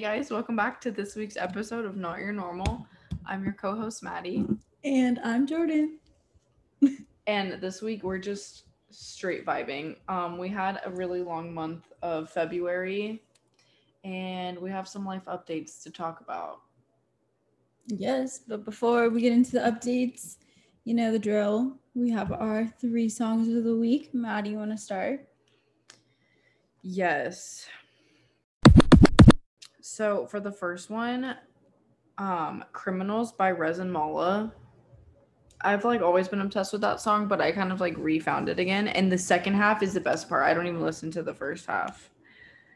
Hey guys, welcome back to this week's episode of Not Your Normal. I'm your co-host Maddie, And I'm Jordan. and this week we're just straight vibing. Um, we had a really long month of February, and we have some life updates to talk about. Yes, but before we get into the updates, you know the drill. We have our three songs of the week. Maddie, you want to start? Yes. So for the first one, um, "Criminals" by Resin Mala. I've like always been obsessed with that song, but I kind of like refound it again. And the second half is the best part. I don't even listen to the first half.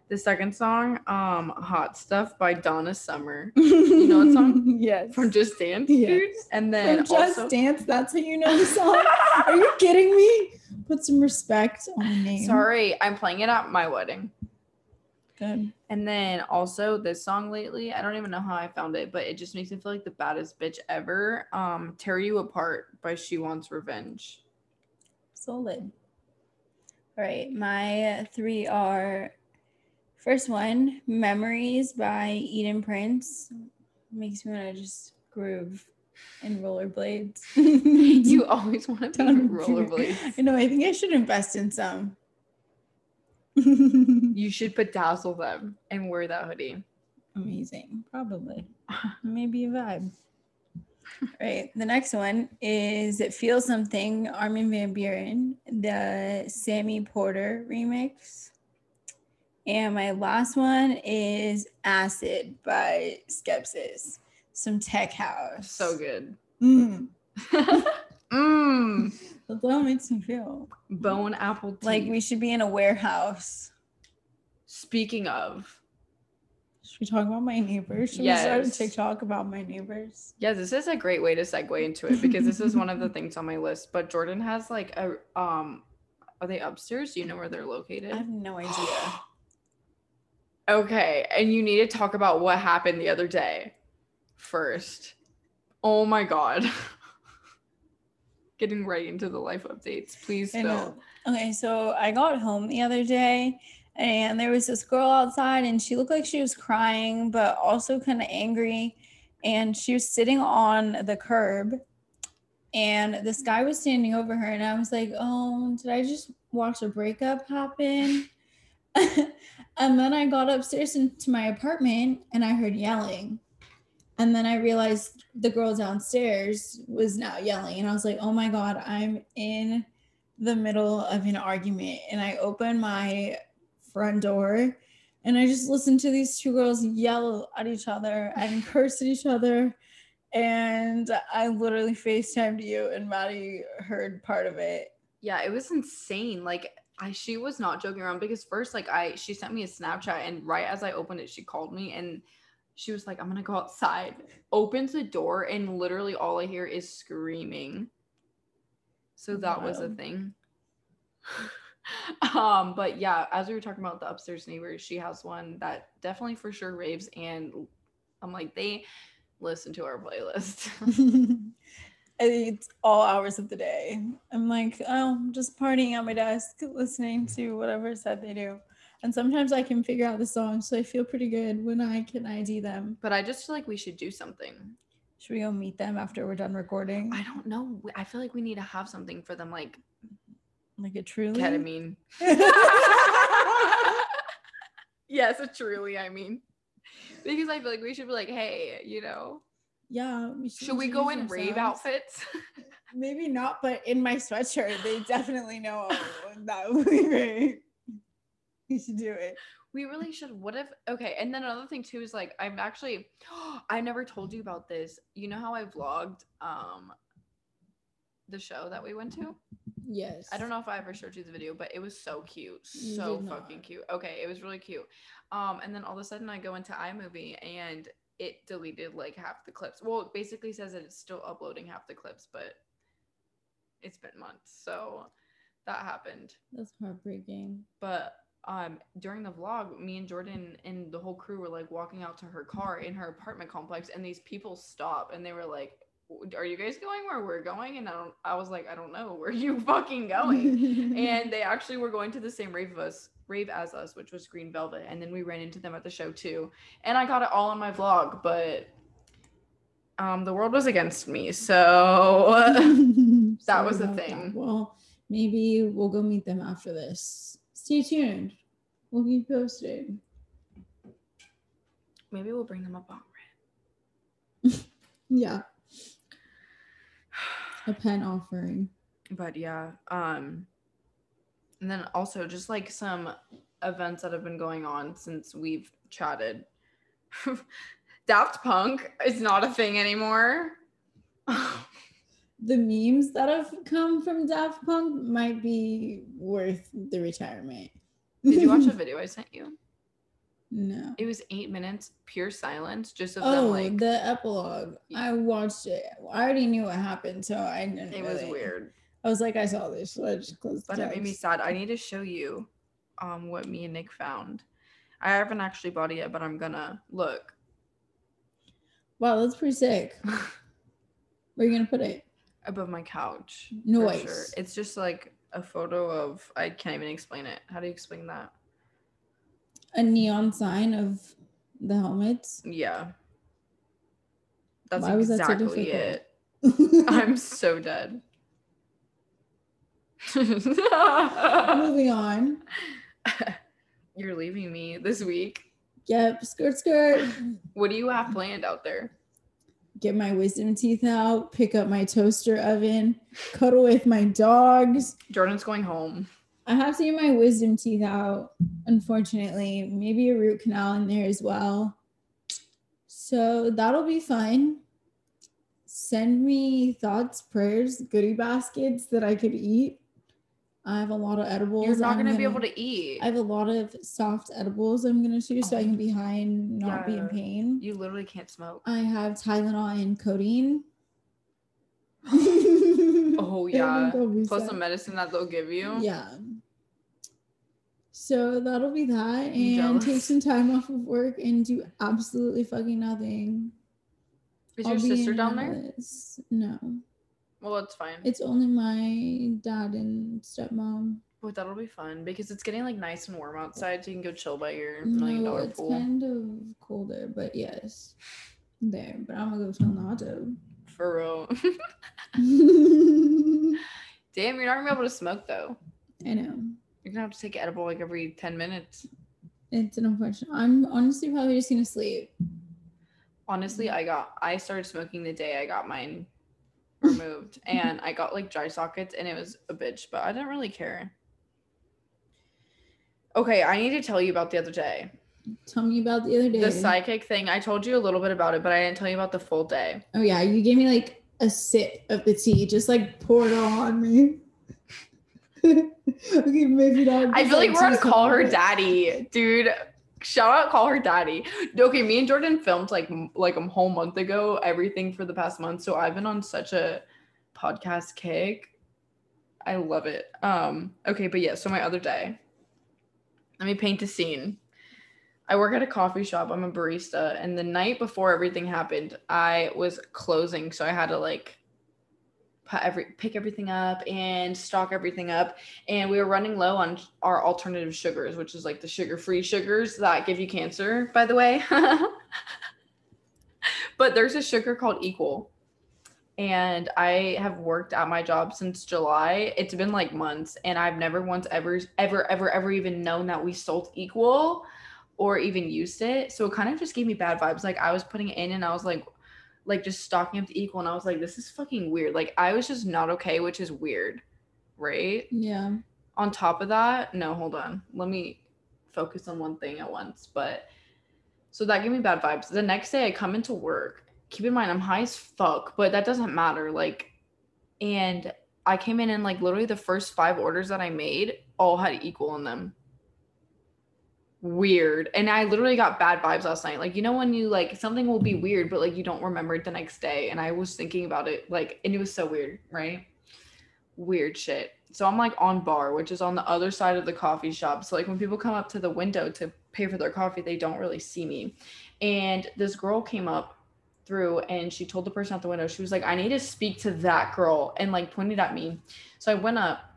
The second song, um, "Hot Stuff" by Donna Summer You know what song? yes. from Just Dance, Yes. dude. And then From Just also, Dance. That's how you know the song. Are you kidding me? Put some respect on the name. sorry, I'm playing it at my wedding. Good. And then also this song lately, I don't even know how I found it, but it just makes me feel like the baddest bitch ever. Um, Tear You Apart by She Wants Revenge. Solid. All right, my three are first one, Memories by Eden Prince. Makes me want to just groove in rollerblades. You always want to be rollerblades. I know, I think I should invest in some. You should bedazzle them and wear that hoodie. Amazing. Probably. Maybe a vibe. All right. The next one is Feel Something, Armin Van Buuren, the Sammy Porter remix. And my last one is Acid by Skepsis. Some tech house. So good. Mm. Mmm. That's how it makes me feel. Bone apple tea. Like we should be in a warehouse. Speaking of, Should we talk about my neighbors? Should we start a Yes. TikTok about my neighbors? yeah, this is a great way to segue into it because this is one of the things on my list. But Jordan has like a um, are they upstairs? Do you know where they're located? I have no idea. Okay, and you need to talk about what happened the other day first. Oh my god. Getting right into the life updates. Please I Okay, so I got home the other day and there was this girl outside and she looked like she was crying, but also kind of angry. And she was sitting on the curb and this guy was standing over her. And I was like, Oh, did I just watch a breakup happen? and then I got upstairs into my apartment and I heard yelling. And then I realized the girl downstairs was now yelling. And I was like, Oh my God, I'm in the middle of an argument and I opened my front door and I just listened to these two girls yell at each other and curse at each other. And I literally FaceTimed you and Maddie heard part of it. Yeah, it was insane. Like I she was not joking around because first like I she sent me a Snapchat and right as I opened it she called me and she was like I'm to go outside. Opens the door and literally all I hear is screaming. So that was a thing. um but yeah, as we were talking about the upstairs neighbors, she has one that definitely for sure raves and I'm like they listen to our playlist. it's all hours of the day. I'm like, oh, I'm just partying at my desk, listening to whatever set they do. And sometimes I can figure out the song, so I feel pretty good when I can ID them. but I just feel like we should do something. Should we go meet them after we're done recording? I don't know. I feel like we need to have something for them, like Like a truly ketamine. yes, a truly. I mean, because I feel like we should be like, hey, you know, yeah. We should we go in introduce rave outfits? Maybe not, but in my sweatshirt, they definitely know that would be great. We should do it. we really should. What if? Okay, and then another thing too is like, I'm actually, I never told you about this. You know how I vlogged um the show that we went to? Yes. I don't know if I ever showed you the video, but it was so cute. So fucking cute. Okay, it was really cute. Um, and then all of a sudden I go into iMovie and it deleted like half the clips. Well, it basically says that it's still uploading half the clips, but it's been months. So that happened. That's heartbreaking. But um during the vlog, me and Jordan and the whole crew were like walking out to her car in her apartment complex and these people stop and they were like are you guys going where we're going? And I don't, I was like, I don't know, where are you fucking going? and they actually were going to the same rave of us, rave as us, which was Green Velvet. And then we ran into them at the show too. And I got it all on my vlog, but um, the world was against me. So that was the thing. That. Well, maybe we'll go meet them after this. Stay tuned. We'll keep posted. Maybe we'll bring them up on Red. yeah. A pen offering. But yeah. Um and then also just like some events that have been going on since we've chatted. Daft Punk is not a thing anymore. the memes that have come from Daft Punk might be worth the retirement. Did you watch the video I sent you? No. It was eight minutes, pure silence, just of oh, them like the epilogue. I watched it. I already knew what happened, so I didn't. It was weird. I was like, I saw this, so I just closed. But it made me sad. I need to show you, um, what me and Nick found. I haven't actually bought it yet, but I'm gonna look. Wow, that's pretty sick. Where are you gonna put it? Above my couch. Noise. Sure. It's just like a photo of. I can't even explain it. How do you explain that? A neon sign of the helmets. Yeah. That's Why exactly that it. I'm so dead. Moving on. You're leaving me this week. Yep, skirt skirt. What do you have planned out there? Get my wisdom teeth out, pick up my toaster oven, cuddle with my dogs. Jordan's going home. I have to get my wisdom teeth out, unfortunately. Maybe a root canal in there as well. So that'll be fun. Send me thoughts, prayers, goodie baskets that I could eat. I have a lot of edibles. You're not gonna, gonna, be able to eat. I have a lot of soft edibles I'm gonna do so I can be high and not yeah. be in pain. You literally can't smoke. I have Tylenol and codeine. oh yeah. Plus the medicine that they'll give you. Yeah. So that'll be that. And take some time off of work and do absolutely fucking nothing. Is I'll your sister down there? No. Well, that's fine. It's only my dad and stepmom. Well, that'll be fun because it's getting like nice and warm outside, so you can go chill by your million no, dollar it's pool. It's kind of colder, but yes, there. But I'm gonna go chill in the hot. For real. Damn, you're not gonna be able to smoke though. I know. You're gonna have to take edible like every 10 minutes. It's an unfortunate. I'm honestly probably just gonna sleep. Honestly, I got I started smoking the day I got mine removed and I got like dry sockets and it was a bitch, but I didn't really care. Okay, I need to tell you about the other day. Tell me about the other day. The psychic thing. I told you a little bit about it, but I didn't tell you about the full day. Oh yeah, you gave me like a sip of the tea, just like poured it on me. okay, maybe not. I feel like we're gonna Call Her Daddy, dude. Shout out, call her daddy. Okay, me and Jordan filmed like like a whole month ago everything for the past month, so I've been on such a podcast kick. I love it. Um, okay, but yeah, so my other day, let me paint a scene. I work at a coffee shop. I'm a barista, and the night before everything happened, I was closing, so I had to like every pick everything up and stock everything up. And we were running low on our alternative sugars which is like the sugar-free sugars that give you cancer by the way. But there's a sugar called equal. And i have worked at my job since july. It's been like months and i've never once ever ever ever ever even known that we sold equal or even used it. So it kind of just gave me bad vibes. Like i was putting it in and i was like like just stocking up to equal and I was like, this is fucking weird. Like I was just not okay, which is weird. Right? Yeah. On top of that, no, hold on. Let me focus on one thing at once. But so that gave me bad vibes. The next day I come into work. Keep in mind I'm high as fuck, but that doesn't matter. Like, and I came in and like literally the first five orders that I made all had equal in them weird. And I literally got bad vibes last night. Like, you know, when you like something will be weird, but like you don't remember it the next day. And I was thinking about it, like, and it was so weird, right? Weird shit. So I'm like on bar, which is on the other side of the coffee shop. So like when people come up to the window to pay for their coffee, they don't really see me. And this girl came up through and she told the person at the window, she was like, I need to speak to that girl and like pointed at me. So I went up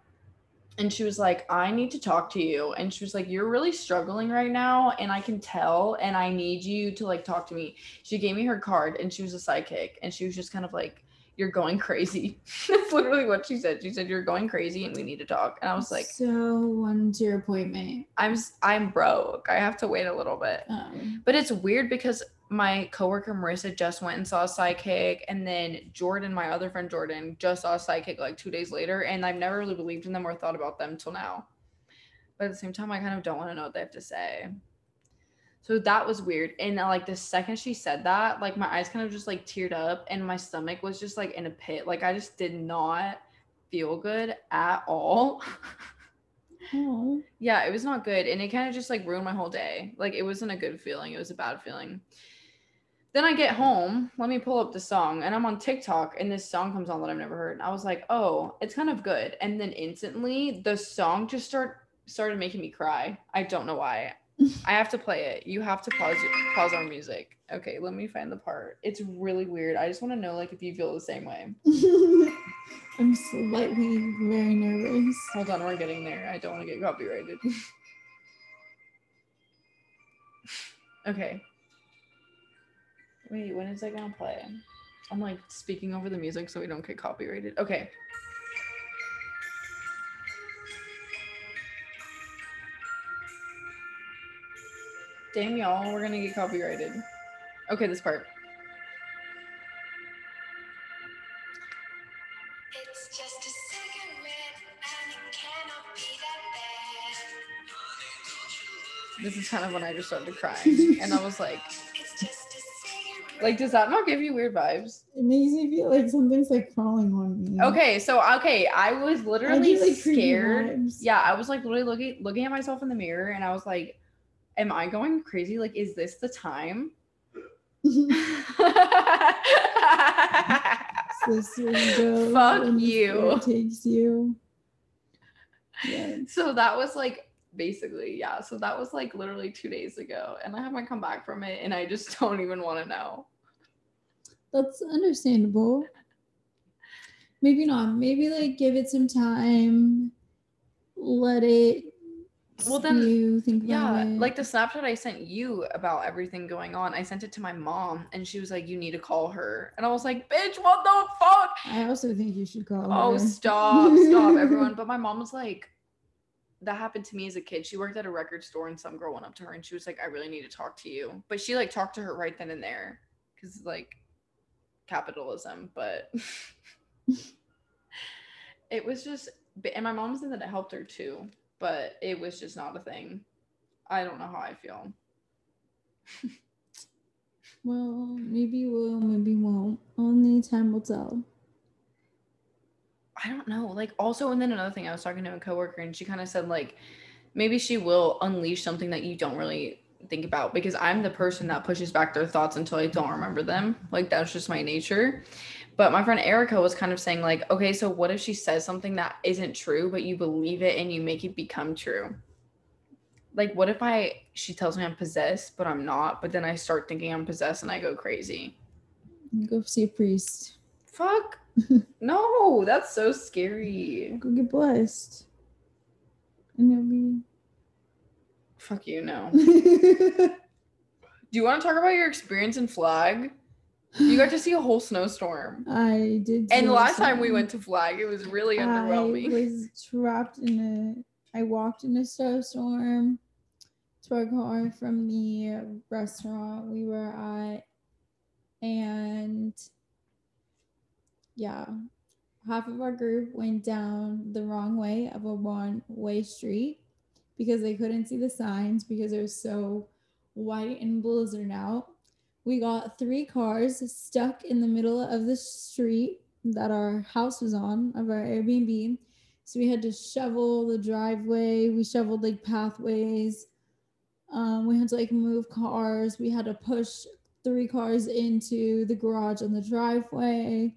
and she was like, I need to talk to you. And she was like, You're really struggling right now. And I can tell. And I need you to like talk to me. She gave me her card and she was a psychic. And she was just kind of like, You're going crazy. That's literally what she said. She said, You're going crazy and we need to talk. And I was like, so when's your appointment? I'm I'm broke. I have to wait a little bit. Um, But it's weird because my coworker Marissa just went and saw a psychic, and then Jordan, my other friend Jordan, just saw a psychic like two days later, and I've never really believed in them or thought about them till now. But at the same time, I kind of don't want to know what they have to say. So that was weird. And uh, like the second she said that, like my eyes kind of just like teared up, and my stomach was just like in a pit. Like I just did not feel good at all. oh, Yeah, it was not good. And it kind of just like ruined my whole day. Like it wasn't a good feeling. It was a bad feeling. Then I get home, let me pull up the song, and I'm on TikTok, and this song comes on that I've never heard. And I was like, oh, it's kind of good. And then instantly the song just start started making me cry. I don't know why. I have to play it. You have to pause pause our music. Okay, let me find the part. It's really weird. I just want to know like if you feel the same way. I'm slightly very nervous. Hold on, we're getting there. I don't want to get copyrighted. okay. Wait, when is that gonna play? I'm like speaking over the music so we don't get copyrighted. Okay. Damn y'all, we're gonna get copyrighted. Okay, this part. It's just a cigarette and it cannot be that bad. This is kind of when I just started crying. and I was like, like, does that not give you weird vibes? It makes me feel like something's like crawling on me. Okay, so okay, I was I literally like, scared. Yeah, I was like literally looking looking at myself in the mirror and I was like, am I going crazy? Like, is this the time? this is where you go Fuck you. takes you. Yes. so that was like basically, yeah. So that was like literally two days ago. And I haven't come back from it and I just don't even want to know. That's understandable. Maybe not. Maybe like give it some time. Let it. Well, then- you think about Yeah, it. like the Snapchat I sent you about everything going on, I sent it to my mom and she was like, You need to call her. And I was like, Bitch, what the fuck? I also think you should call. Her. Oh, her. stop, stop, everyone. But my mom was like, that happened to me as a kid. She worked at a record store and some girl went up to her and she was like, I really need to talk to you. But she like talked to her right then and there because like capitalism. But it was just, and my mom said that it helped her too, but it was just not a thing. I don't know how I feel. Well, maybe will, maybe won't. Only time will tell. I don't know. Like also, and then another thing, I was talking to a coworker, and she kind of said like maybe she will unleash something that you don't really think about because I'm the person that pushes back their thoughts until I don't remember them. Like that's just my nature. But my friend Erica was kind of saying like, okay, so what if she says something that isn't true, but you believe it and you make it become true? Like, what if I she tells me I'm possessed, but I'm not, but then I start thinking I'm possessed and I go crazy? Go see a priest. Fuck. no, that's so scary. Go get blessed. And you'll Fuck you, no. Do you want to talk about your experience in Flag? You got to see a whole snowstorm. I did. And last time we went to Flag, it was really I underwhelming. I was trapped in a. I walked in a snowstorm to our car from the restaurant we were at, and yeah, half of our group went down the wrong way of a one-way street because they couldn't see the signs because it was so white and blizzard out. We got three cars stuck in the middle of the street that our house was on of our Airbnb. So we had to shovel the driveway. We shoveled like pathways. Um, we had to like move cars. We had to push three cars into the garage on the driveway.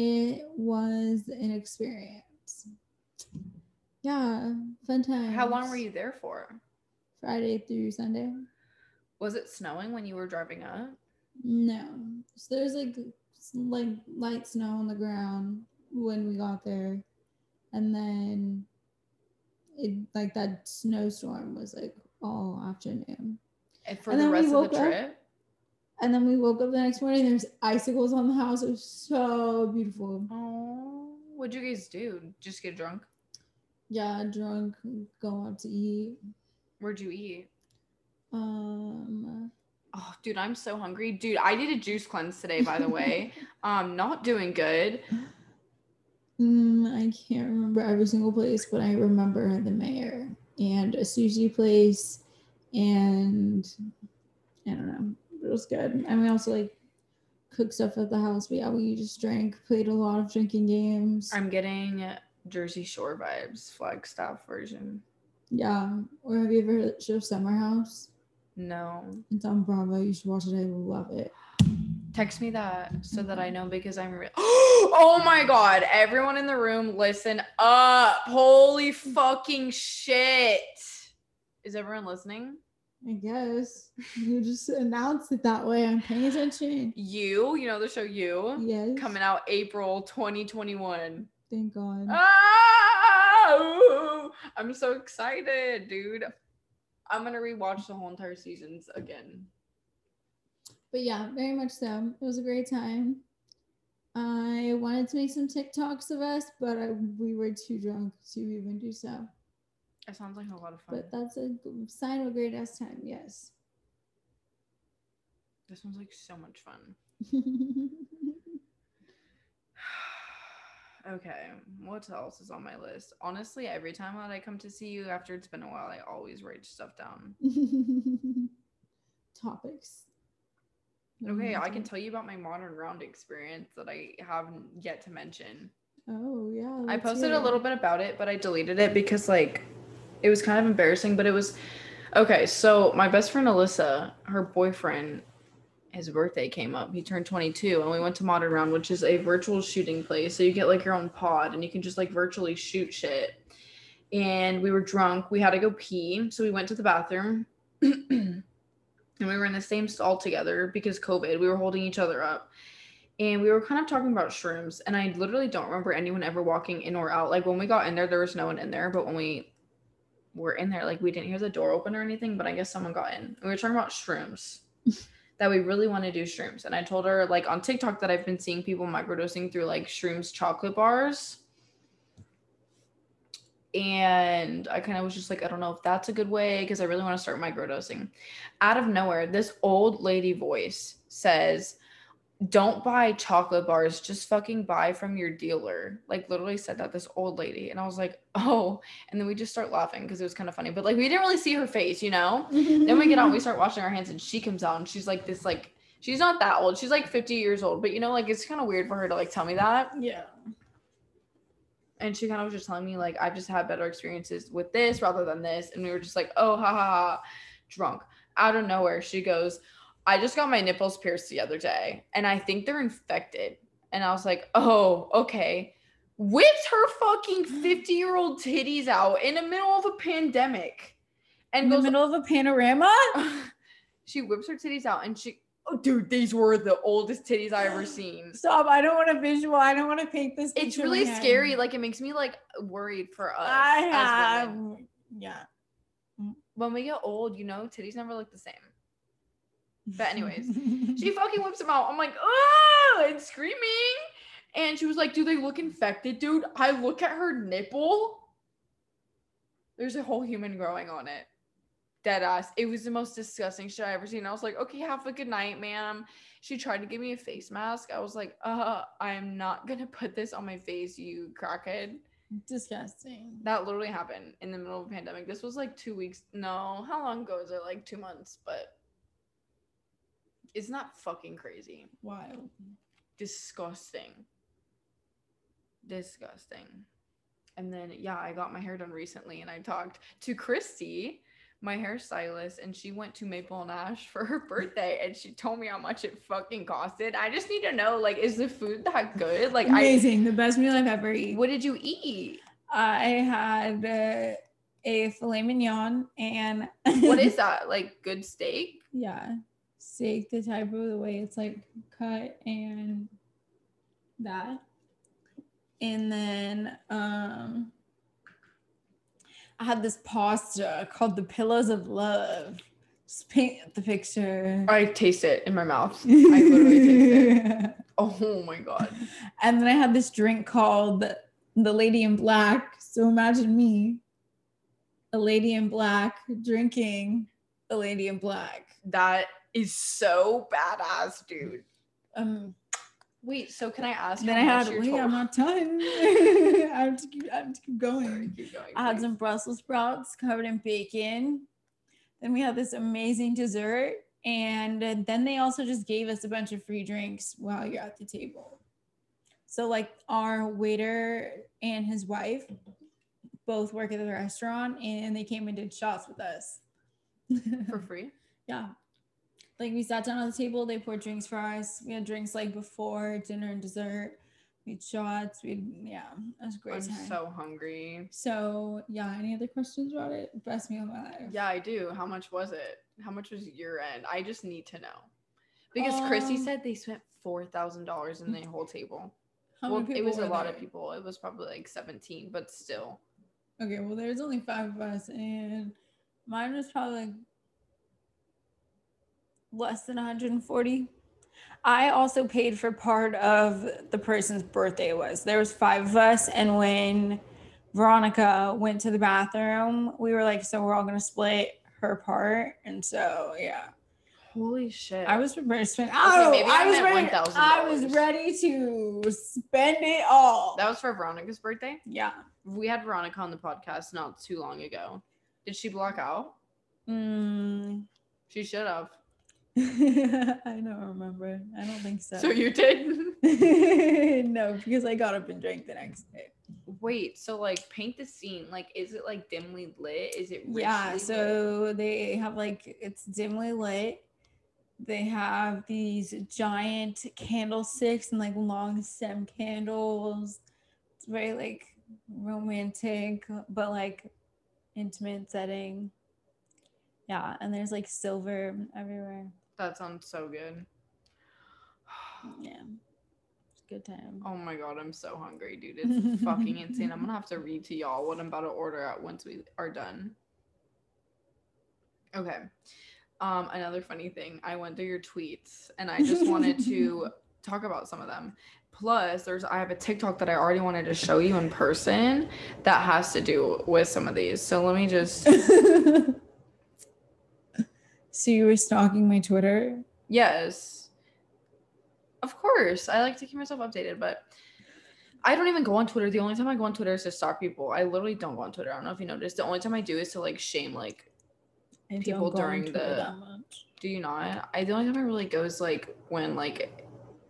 It was an experience. Yeah, fun time. How long were you there for? Friday through Sunday. Was it snowing when you were driving up? No. So there's like like light snow on the ground when we got there. And then it like that snowstorm was like all afternoon. And for And the rest of the up- trip. And then we woke up the next morning, there's icicles on the house. It was so beautiful. Oh, what'd you guys do? Just get drunk? Yeah, drunk, go out to eat. Where'd you eat? Um Oh, dude, I'm so hungry. Dude, I did a juice cleanse today, by the way. um, not doing good. mm, I can't remember every single place, but I remember the mayor and a sushi place and I don't know. It was good. And we also like cooked stuff at the house. But yeah, we just drank, played a lot of drinking games. I'm getting Jersey Shore vibes, Flagstaff version. yeah. Or have you ever heard of the show Summer House? No. It's on Bravo. You should watch it. I love it. Text me that so that I know because I'm real. Oh my god, everyone in the room listen up. Holy fucking shit. Is everyone listening? I guess you just announced it that way. I'm paying attention. You, you know the show You Yes. coming out April 2021. Thank God. Ah, I'm so excited, dude. I'm gonna rewatch the whole entire seasons again. But yeah, very much so. It was a great time. I wanted to make some TikToks of us, but I, we were too drunk to even do so. It sounds like a lot of fun. But that's a sign of a great ass time. Yes. This one's like so much fun. Okay, what else is on my list? Honestly, every time that I come to see you after it's been a while, I always write stuff down. Topics. Okay, I can mm-hmm. tell you about my modern round experience that I haven't yet to mention. Oh yeah. I posted a little bit about it, but I deleted it because like it was kind of embarrassing, but it was okay. So my best friend Alyssa, her boyfriend, his birthday came up. He turned 22 and we went to Modern Round, which is a virtual shooting place. So you get like your own pod and you can just like virtually shoot shit. And we were drunk. We had to go pee. So we went to the bathroom. and we were in the same stall together because COVID. We were holding each other up and we were kind of talking about shrooms and i literally don't remember anyone ever walking in or out like when we got in there there was no one in there but when we were in there like we didn't hear the door open or anything but i guess someone got in. We were talking about shrooms that we really want to do shrooms. And i told her like on tiktok that i've been seeing people microdosing through like shrooms chocolate bars. And i kind of was just like i don't know if that's a good way because i really want to start microdosing. Out of nowhere this old lady voice says don't buy chocolate bars just fucking buy from your dealer like literally said that this old lady and i was like oh and then we just start laughing because it was kind of funny but like we didn't really see her face you know then we get out we start washing our hands and she comes out and she's like this like she's not that old she's like 50 years old but you know like it's kind of weird for her to like tell me that Yeah. and she kind of was just telling me like I've just had better experiences with this rather than this, and we were just like, oh, ha ha ha, drunk. Out of nowhere, she goes, I just got my nipples pierced the other day, and I think they're infected. And I was like, oh, okay. Whips her fucking 50 year old titties out in the middle of a pandemic, and In the middle of a panorama? she whips her titties out, and she, oh, dude, these were the oldest titties I ever seen. Stop. I don't want to visual. I don't want to paint this. It's picture in my really scary. Like it makes me like worried for us. I as have. Yeah. when we get old, you know, titties never look the same. But anyways, she fucking whips them out. I'm like, oh, and screaming. And she was like, do they look infected, dude? I look at her nipple. There's a whole human growing on it. Dead ass. It was the most disgusting shit I ever seen. I was like, okay, have a good night, ma'am. She tried to give me a face mask. I was like, uh, I am not gonna put this on my face, you crackhead. Disgusting. That literally happened in the middle of a pandemic. This was like two weeks. No, how long ago is it? Like two months, but it's not that fucking crazy. Wild. Disgusting. Disgusting. And then, yeah, I got my hair done recently and I talked to Christy, my hairstylist, and she went to Maple and Ash for her birthday and she told me how much it fucking costed. I just need to know, like, is the food that good? Like, Amazing. the best meal I've ever eaten. what did you eat? I had uh, a filet mignon and What is that? Like, good steak? yeah, steak the type of the way it's like cut and that. And then um I had this pasta called the Pillows of Love. Just paint the picture. I taste it in my mouth. I literally taste it. Oh my god. And then I had this drink called the Lady in Black. So imagine me, a lady in black, drinking a lady in black. That is so badass, dude. Um, Wait, so can I ask? then I how much had your wait, I'm not done. I have to keep, I have to keep Sorry, going. keep going, I had some Brussels sprouts covered in bacon. Then we had this amazing dessert. And then they also just gave us a bunch of free drinks while you're at the table. So, like, our waiter and his wife both work at the restaurant and they came and did shots with us. for free. yeah. Like, we sat down on the table, they poured drinks for us. We had drinks like before dinner and dessert. We had shots. We, yeah, it was a great I'm time. so hungry. So yeah, any other questions about it? Best meal of my life. Yeah, I do. How much was it? How much was your end? I just need to know. Because Chrissy Um, said they spent four thousand dollars in the whole table. How well, it was a lot of people. It was probably like seventeen, but still. Okay, well there's only five of us and mine was probably like less than 140. I also paid for part of the person's birthday was. There was five of us and when Veronica went to the bathroom, we were like, so we're all gonna split her part. And so yeah. Holy shit! I was prepared to spend. Oh, maybe I I, was ready. $1,000. I was ready to spend it all. That was for Veronica's birthday. yeah. We had Veronica on the podcast not too long ago. Did she block out? Mm. She should have. I don't remember. I don't think so. So you did. no, because I got up and drank the next day. Wait, so like paint the scene. Like, is it like dimly lit? Is it Yeah, richly lit? so they have like it's dimly lit. They have these giant candlesticks and like long stem candles. It's very like romantic, but like intimate setting. Yeah, and there's like silver everywhere. That sounds so good. Yeah, it's a good time. Oh my god, I'm so hungry, dude. It's fucking insane. I'm gonna have to read to y'all what I'm about to order at once we are done. Okay. Um, another funny thing, I went through your tweets and I just wanted to talk about some of them. Plus, there's I have a TikTok that I already wanted to show you in person that has to do with some of these. So let me just so you were stalking my Twitter? Yes. Of course. I like to keep myself updated, but I don't even go on Twitter. The only time I go on Twitter is to stalk people. I literally don't go on Twitter. I don't know if you noticed. The only time I do is to like shame like I People during the- do you not? I the only time I really go is like when like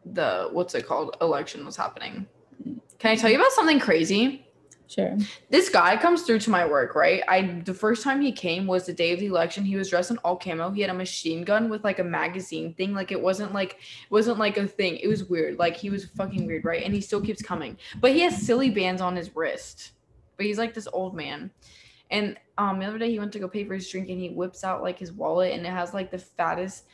the what's it called election was happening. Can I tell you about something crazy? Sure. This guy comes through to my work, right? I the first time he came was the day of the election. He was dressed in all camo. He had a machine gun with like a magazine thing. Like it wasn't like it wasn't like a thing. It was weird. Like he was fucking weird, right? And he still keeps coming. But he has silly bands on his wrist. But he's like this old man. And um the other day he went to go pay for his drink and he whips out like his wallet and it has like the fattest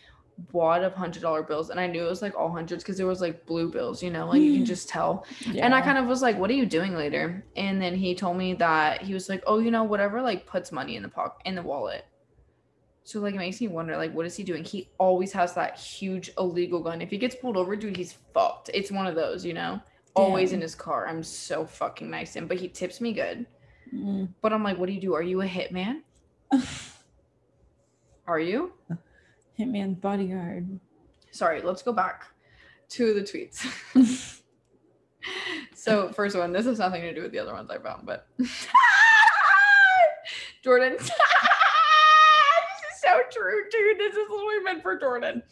wad of hundred dollar bills. And I knew it was like all hundreds because there was like blue bills, you know, like you can just tell. And I kind of was like, "What are you doing later?" And then he told me that he was like, "Oh, you know, whatever like puts money in the pocket in the wallet." So like it makes me wonder, like, what is he doing? He always has that huge illegal gun. If he gets pulled over, dude, he's fucked. It's one of those, you know, always in his car. I'm so fucking nice to him, but he tips me good. Mm. But I'm like, "What do you do? Are you a hitman? Are you?" Hitman's bodyguard. Sorry, let's go back to the tweets. so first one, this has nothing to do with the other ones I found, but Jordan. this is so true, dude. This is what we meant for Jordan.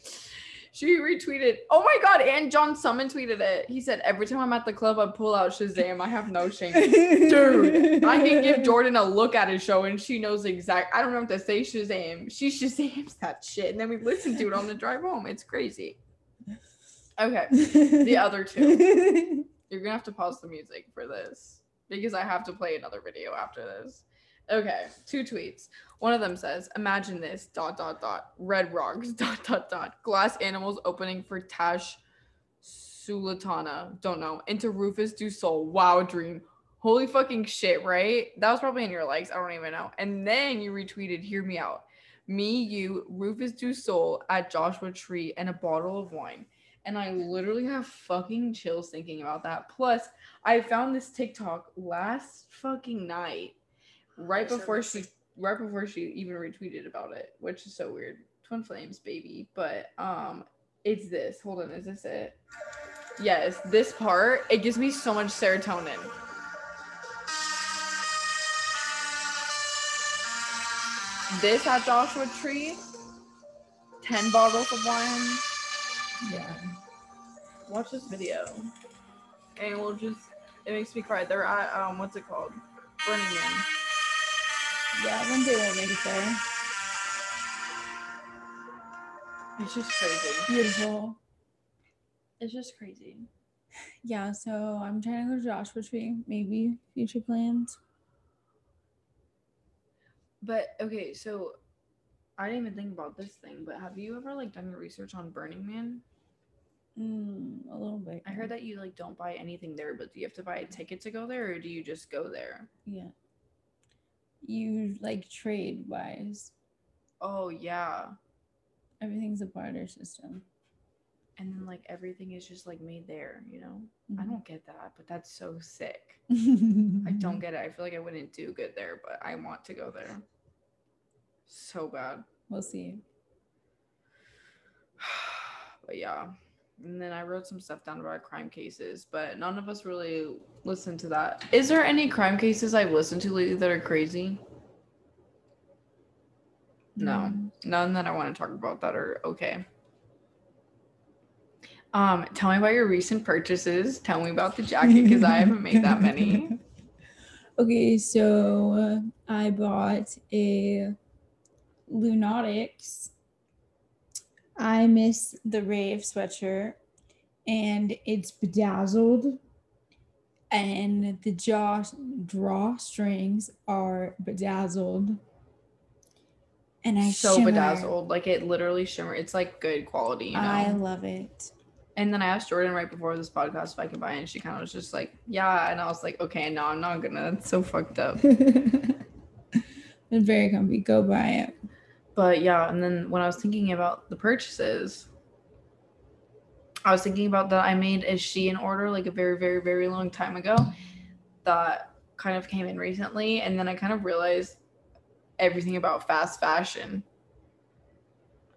She retweeted. Oh my god, and John Summit tweeted it. He said, Every time I'm at the club, I pull out Shazam. I have no shame. Dude, I can give Jordan a look at his show and she knows exact. I don't know what to say Shazam. She Shazams that shit. And then we listen to it on the drive home. It's crazy. Okay. The other two. You're gonna have to pause the music for this because I have to play another video after this. Okay, two tweets. One of them says, "Imagine this dot dot dot red rocks dot dot dot glass animals opening for Tash Sultana. Don't know into Rufus Du Sol. Wow, dream. Holy fucking shit, right? That was probably in your likes. I don't even know. And then you retweeted, "Hear me out. Me, you, Rufus Du Sol at Joshua Tree, and a bottle of wine." And I literally have fucking chills thinking about that. Plus, I found this TikTok last fucking night right before she right before she even retweeted about it, which is so weird. Twin flames, baby. But um it's this. Hold on, is this it? Yes, this part, it gives me so much serotonin. This at Joshua Tree, 10 bottles of wine. Yeah. Watch this video. And we'll just it makes me cry. They're at um what's it called? Burning Man. Yeah, one day we'll make it. It's just crazy. Beautiful. It's just crazy. Yeah, so I'm trying to go to Joshua Tree. Maybe future plans. But okay, so I didn't even think about this thing, but have you ever like done your research on Burning Man? Mm, a little bit. I heard that you like don't buy anything there, but do you have to buy a ticket to go there or do you just go there? Yeah. You like trade wise. Oh yeah. Everything's a barter system. And then like everything is just like made there, you know? I Mhm. don't get that, but that's so sick. I I don't get it. I feel like I wouldn't do good there, but I want to go there. So bad. We'll see. but yeah. And then I wrote some stuff down about crime cases, but none of us really listened to that. Is there any crime cases I've listened to lately that are crazy? No. Mm. None that I want to talk about that are okay. Um, tell me about your recent purchases. Tell me about the jacket because I haven't made that many. Okay, so uh, I bought a Lunatics. I miss the rave sweatshirt, and it's bedazzled, and the jaw drawstrings are bedazzled. And I so shimmer. bedazzled. Like it literally shimmer. It's like good quality, you know. I love it. And then I asked Jordan right before this podcast if I could buy it, and she kind of was just like, "Yeah," and I was like, "Okay, no, I'm not gonna." It's so fucked up. it's very comfy. Go buy it. But yeah, and then when I was thinking about the purchases, I was thinking about that I made a Shein order like a very, very, very long time ago that kind of came in recently, and then I kind of realized everything about fast fashion.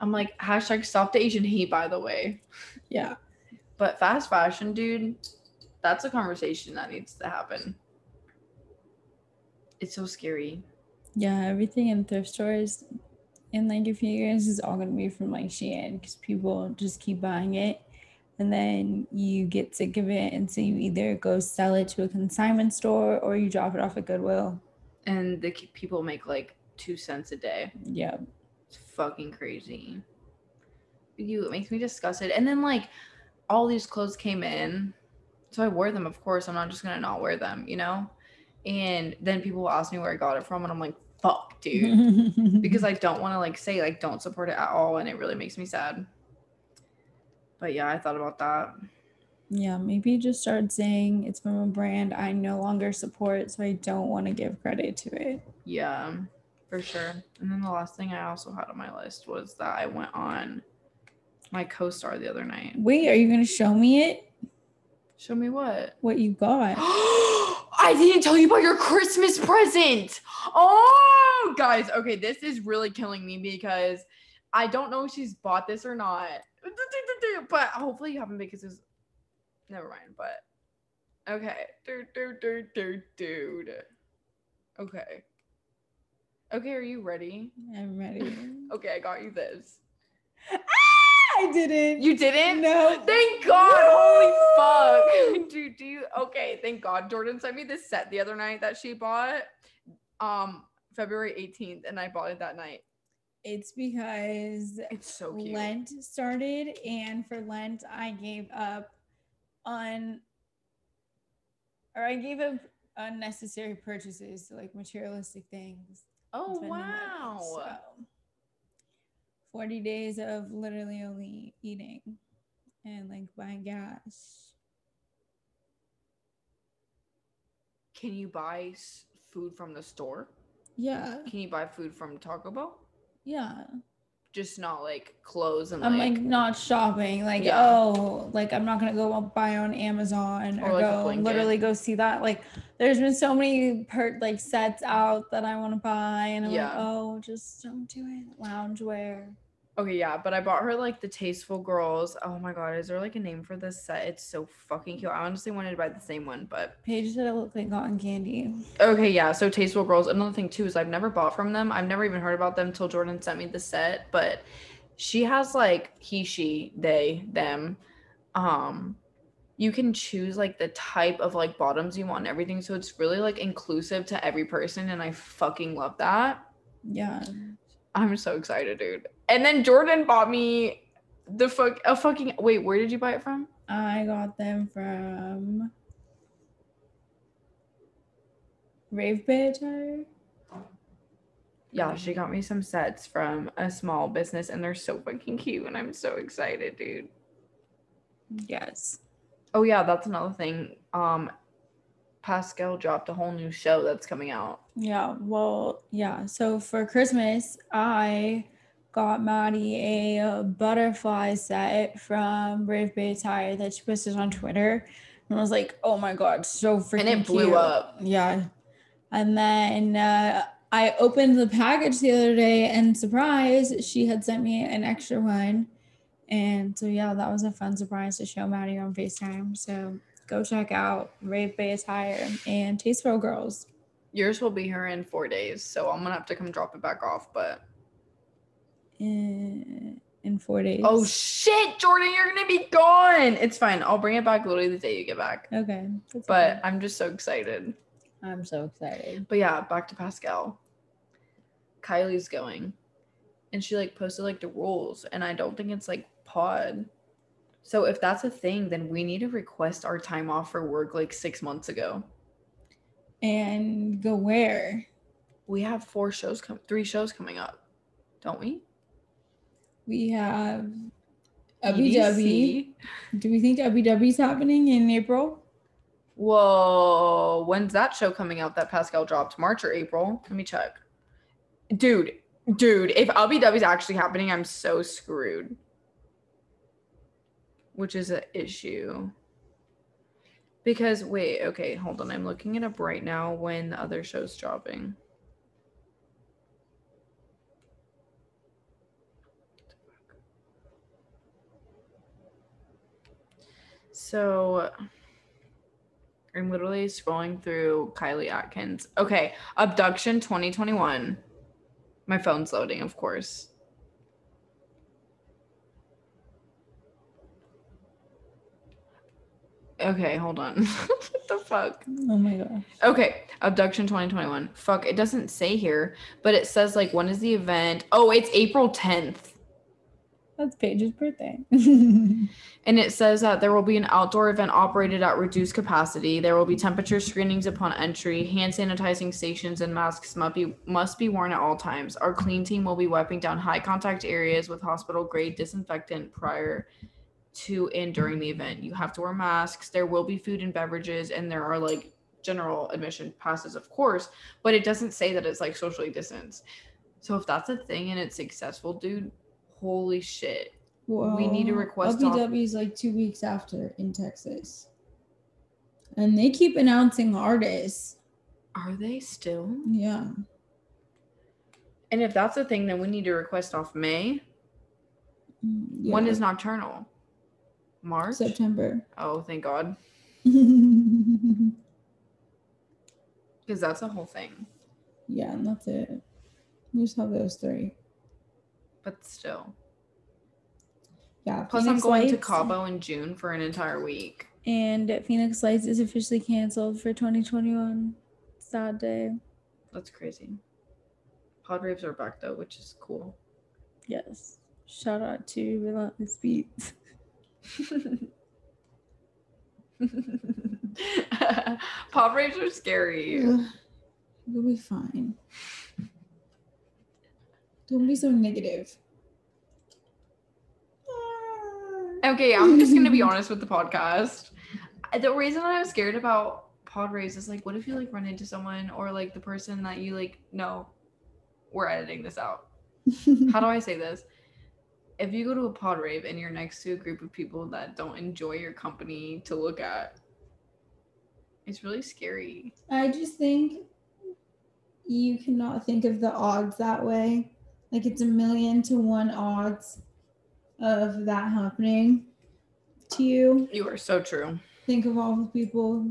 I'm like, hashtag stop the Asian hate, by the way. Yeah. But fast fashion, dude, that's a conversation that needs to happen. It's so scary. Yeah, everything in thrift stores in like a few years is all gonna be from like Shein because people just keep buying it, and then you get sick of it, and so you either go sell it to a consignment store or you drop it off at Goodwill. And the people make like two cents a day. Yeah, It's fucking crazy. You it makes me disgusted. And then like all these clothes came in. So I wore them, of course. I'm not just gonna not wear them, you know? And then people will ask me where I got it from, and I'm like, fuck, dude. because I don't want to like say like don't support it at all, and it really makes me sad. But yeah, I thought about that. yeah, maybe just start saying it's from a brand I no longer support, so I don't want to give credit to it. Yeah, for sure. And then the last thing I also had on my list was that I went on my co-star the other night. Wait, are you gonna show me it? Show me what? What you got? I didn't tell you about your Christmas present. Oh, guys. Okay, this is really killing me because I don't know if she's bought this or not. But hopefully you haven't because it's never mind. But okay. Dude, dude, dude, dude, dude. Okay. Okay, are you ready? I'm ready. Okay, I got you this. Ah! I didn't. You didn't? No. Thank God. Holy fuck. Dude, do you okay, thank God. Jordan sent me this set the other night that she bought. Um February 18th, and I bought it that night. It's because It's so cute. Lent started, and for Lent, I gave up on, or I gave up unnecessary purchases to like materialistic things. Oh wow. So, 40 days of literally only eating and like buying gas. Can you buy food from the store? Yeah. Can you buy food from Taco Bell? Yeah. Just not like clothes and I'm like, like not shopping. Like, Yeah. oh, like I'm not gonna go buy on Amazon or, Or, like, go literally go see that. Like, there's been so many per like sets out that I want to buy, and I'm like, oh, just don't do it. Loungewear. Okay, yeah, but I bought her like the Tasteful Girls. Oh my god, is there like a name for this set? It's so fucking cute. I honestly wanted to buy the same one, but Paige said it looked like cotton candy. okay, yeah. So Tasteful Girls. Another thing too is I've never bought from them. I've never even heard about them till Jordan sent me the set. But she has like he, she, they, them. Um, you can choose like the type of like bottoms you want and everything. So it's really like inclusive to every person, and I fucking love that. Yeah. I'm so excited, dude. And then Jordan bought me the fuck a fucking wait, where did you buy it from? I got them from Rave Bay Yeah, she got me some sets from a small business and they're so fucking cute and I'm so excited, dude. Yes. Oh yeah, that's another thing. Um Pascal dropped a whole new show that's coming out. Yeah. Well, yeah. So for Christmas, I got Maddie a butterfly set from Brave Bay Attire that she posted on Twitter. And I was like, oh my God, so freaking And it blew cute. up. Yeah. And then uh, I opened the package the other day and surprise, she had sent me an extra one. And so, yeah, that was a fun surprise to show Maddie on FaceTime. So go check out Rave Bay Attire and Tasteful Girls. Yours will be here in four days, so I'm gonna have to come drop it back off. But in, in four days. oh shit, Jordan, you're gonna be gone. It's fine. I'll bring it back literally the day you get back. okay. But. I'm just so excited. I'm so excited. But yeah, back to Pascal. Kylie's going. And she like posted like the rules. And I don't think it's like pod. So if that's a thing, then we need to request our time off for work like six months ago. And go where? We have four shows come three shows coming up, don't we? We have Abu Do we think Abu is happening in April? Whoa, when's that show coming out that Pascal dropped? March or April? Let me check. Dude, dude, if Abu is actually happening, I'm so screwed. Which is an issue. Because wait, okay, hold on. I'm looking it up right now when the other show's dropping. So I'm literally scrolling through Kylie Atkins. Okay, Abduction 2021. My phone's loading, of course. Okay, hold on. what the fuck? Oh my gosh. Okay, Abduction 2021. Fuck, it doesn't say here, but it says like when is the event? Oh, it's April 10th. That's Paige's birthday. And it says that there will be an outdoor event operated at reduced capacity. There will be temperature screenings upon entry. Hand sanitizing stations and masks must be must be worn at all times. Our clean team will be wiping down high contact areas with hospital grade disinfectant prior to and during the event. You have to wear masks. There will be food and beverages, and there are like general admission passes, of course, but it doesn't say that it's like socially distanced. So if that's a thing and it's successful, dude, holy shit. We need to request Abu is like two weeks after in Texas. And they keep announcing artists. Are they still? Yeah. And if that's a thing, then we need to request off May. Mm, When yeah. is nocturnal? March? September? Oh, thank God. Because that's a whole thing. Yeah, and that's it. We just have those three. But still. Yeah. Plus, Phoenix I'm going to Cabo in June for an entire week. And Phoenix Lights is officially canceled for 2021. Sad day. That's crazy. Pod raves are back though, which is cool. Yes. Shout out to Relentless Beats. Pod raves are scary. You'll be fine. Don't be so negative. Ah. Okay, I'm just gonna be honest with the podcast. The reason I was scared about pod raves is like, what if you like run into someone or like the person that you like? No, we're editing this out. How do I say this? If you go to a pod rave and you're next to a group of people that don't enjoy your company to look at, it's really scary. I just think you cannot think of the odds that way. Like it's a million to one odds of that happening to you. You are so true. Think of all the people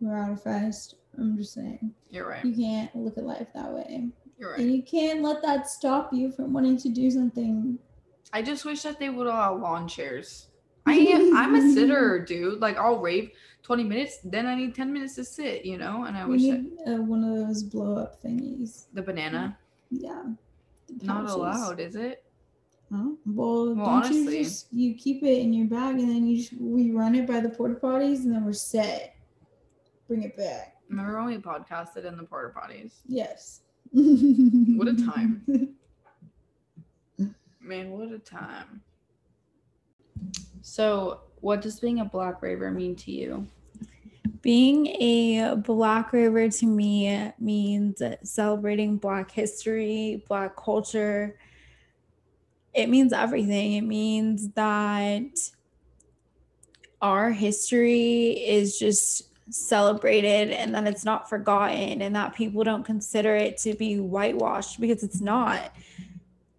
who are out of fest. I'm just saying. You're right. You can't look at life that way. You're right. And you can't let that stop you from wanting to do something. I just wish that they would allow lawn chairs. I am I'm a sitter, dude. Like I'll rave 20 minutes, then I need 10 minutes to sit, you know? And I We wish that uh, one of those blow up thingies. the banana Yeah. Not allowed, is it? Huh? Well, Well, don't honestly- you just you keep it in your bag and then you just, we run it by the porta potties and then we're set. Bring it back. Remember when we podcasted in the porta potties? Yes. What a time. Man, what a time. So, what does being a black raver mean to you? Being a black River to me means celebrating black history, black culture. It means everything. It means that our history is just celebrated and that it's not forgotten and that people don't consider it to be whitewashed because it's not.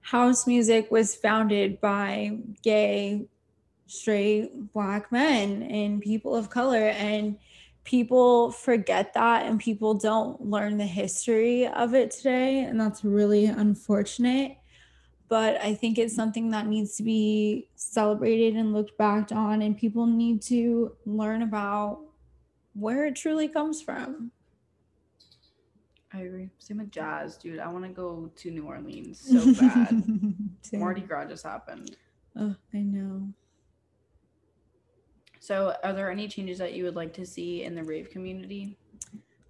House music was founded by gay, straight black men and people of color and people forget that and people don't learn the history of it today and that's really unfortunate but i think it's something that needs to be celebrated and looked back on and people need to learn about where it truly comes from I agree. Same with jazz, dude. I want to go to New Orleans so bad. Mardi Gras just happened. oh i know So, are there any changes that you would like to see in the rave community?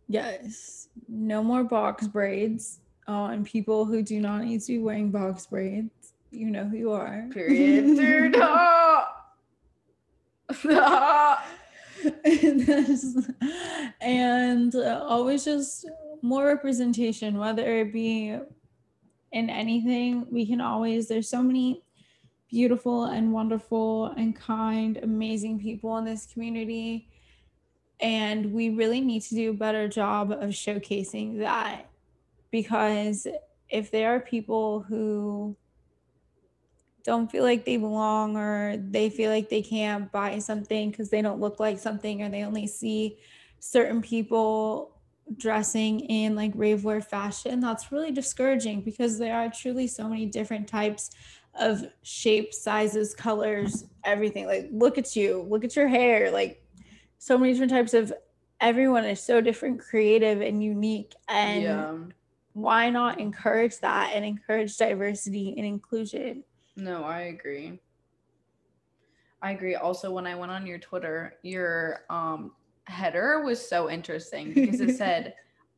yes no more box braids on people who do not need to be wearing box braids you know who you are Period. Dude. and, and uh, always just more representation whether it be in anything we can always there's so many beautiful and wonderful and kind amazing people in this community. And we really need to do a better job of showcasing that because if there are people who don't feel like they belong or they feel like they can't buy something because they don't look like something or they only see certain people dressing in like rave wear fashion that's really discouraging because there are truly so many different types of shapes sizes colors everything like look at you look at your hair like so many different types of everyone is so different creative and unique and yeah. why not encourage that and encourage diversity and inclusion No, I agree. I agree. Also, when I went on your Twitter, your um header was so interesting because it said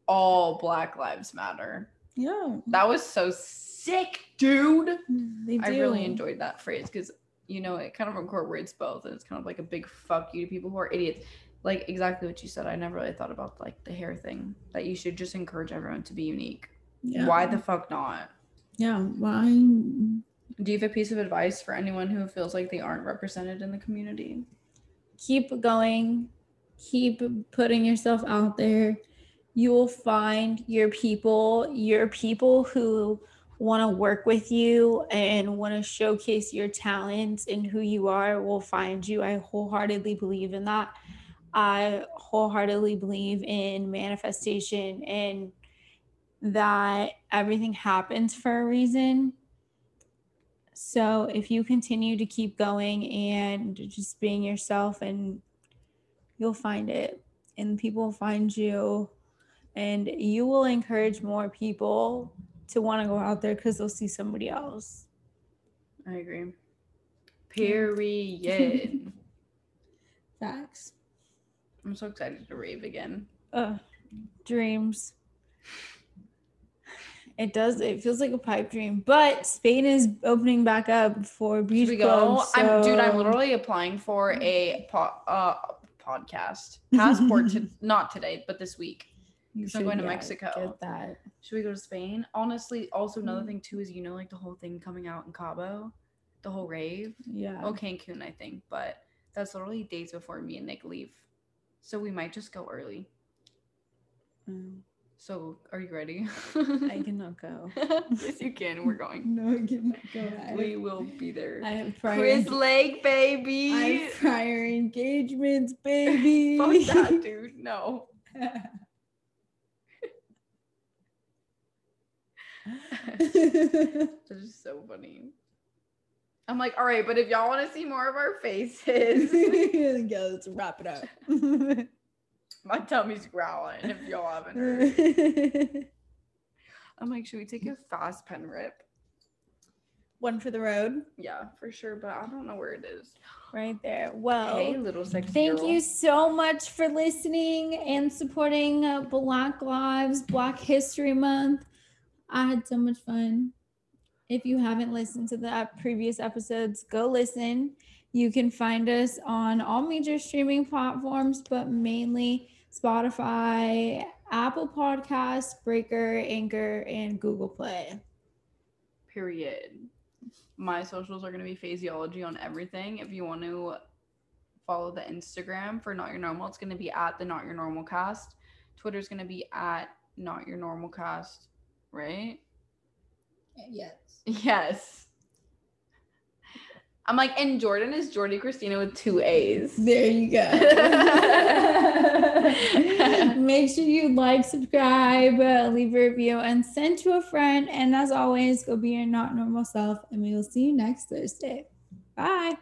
all Black Lives Matter. yeah That was so sick, dude. they do I really enjoyed that phrase because you know it kind of incorporates both, and it's kind of like a big fuck you to people who are idiots. Like exactly what you said. I never really thought about like the hair thing. That you should just encourage everyone to be unique. yeah. Why the fuck not? yeah why Do you have a piece of advice for anyone who feels like they aren't represented in the community? keep going keep putting yourself out there you will find your people your people who want to work with you and want to showcase your talents and who you are will find you. I wholeheartedly believe in that. I wholeheartedly believe in manifestation and that everything happens for a reason. So if you continue to keep going and just being yourself and you'll find it and people will find you and you will encourage more people to want to go out there because they'll see somebody else. I agree. Period. Facts. I'm so excited to rave again. Ugh, dreams. It does. It feels like a pipe dream. But Spain is opening back up for beach Should we go? clubs. I'm, dude, I'm literally applying for a po- uh, podcast passport to not today, but this week. You 'cause I'm going to Mexico. Get that. Should we go to Spain? Honestly, also another Mm. thing too is you know like the whole thing coming out in Cabo, the whole rave. Yeah. Oh, Cancun, I think, but that's literally days before me and Nick leave, so we might just go early. Mm, So, are you ready? I cannot go. yes, you can. We're going. No, I cannot go. I, We will be there. I have prior. Chris Lake, baby. I have prior engagements, baby. Fuck that, dude. No. This just so funny. I'm like, all right, but if y'all want to see more of our faces, yeah, let's wrap it up. my tummy's growling. If y'all haven't heard, I'm like, should we take a fast pen rip? One for the road, Yeah, for sure, but I don't know where it is. right there. Well, hey, little sexy Thank girl. you so much for listening and supporting uh, Black Lives, Black History Month. I had so much fun. If you haven't listened to the previous episodes, go listen. You can find us on all major streaming platforms, but mainly Spotify, Apple Podcasts, Breaker, Anchor, and Google Play. Period. My socials are gonna be phaseology on everything. If you want to follow the Instagram for Not Your Normal, it's gonna be at the Not Your Normal Cast. Twitter's gonna be at Not Your Normal Cast, right? Yes. Yes. I'm like, and Jordan is Jordy Christina with two A's. There you go. Make sure you like, subscribe, uh, leave a review, and send to a friend. And as always, go be your not normal self. And we will see you next Thursday. Bye.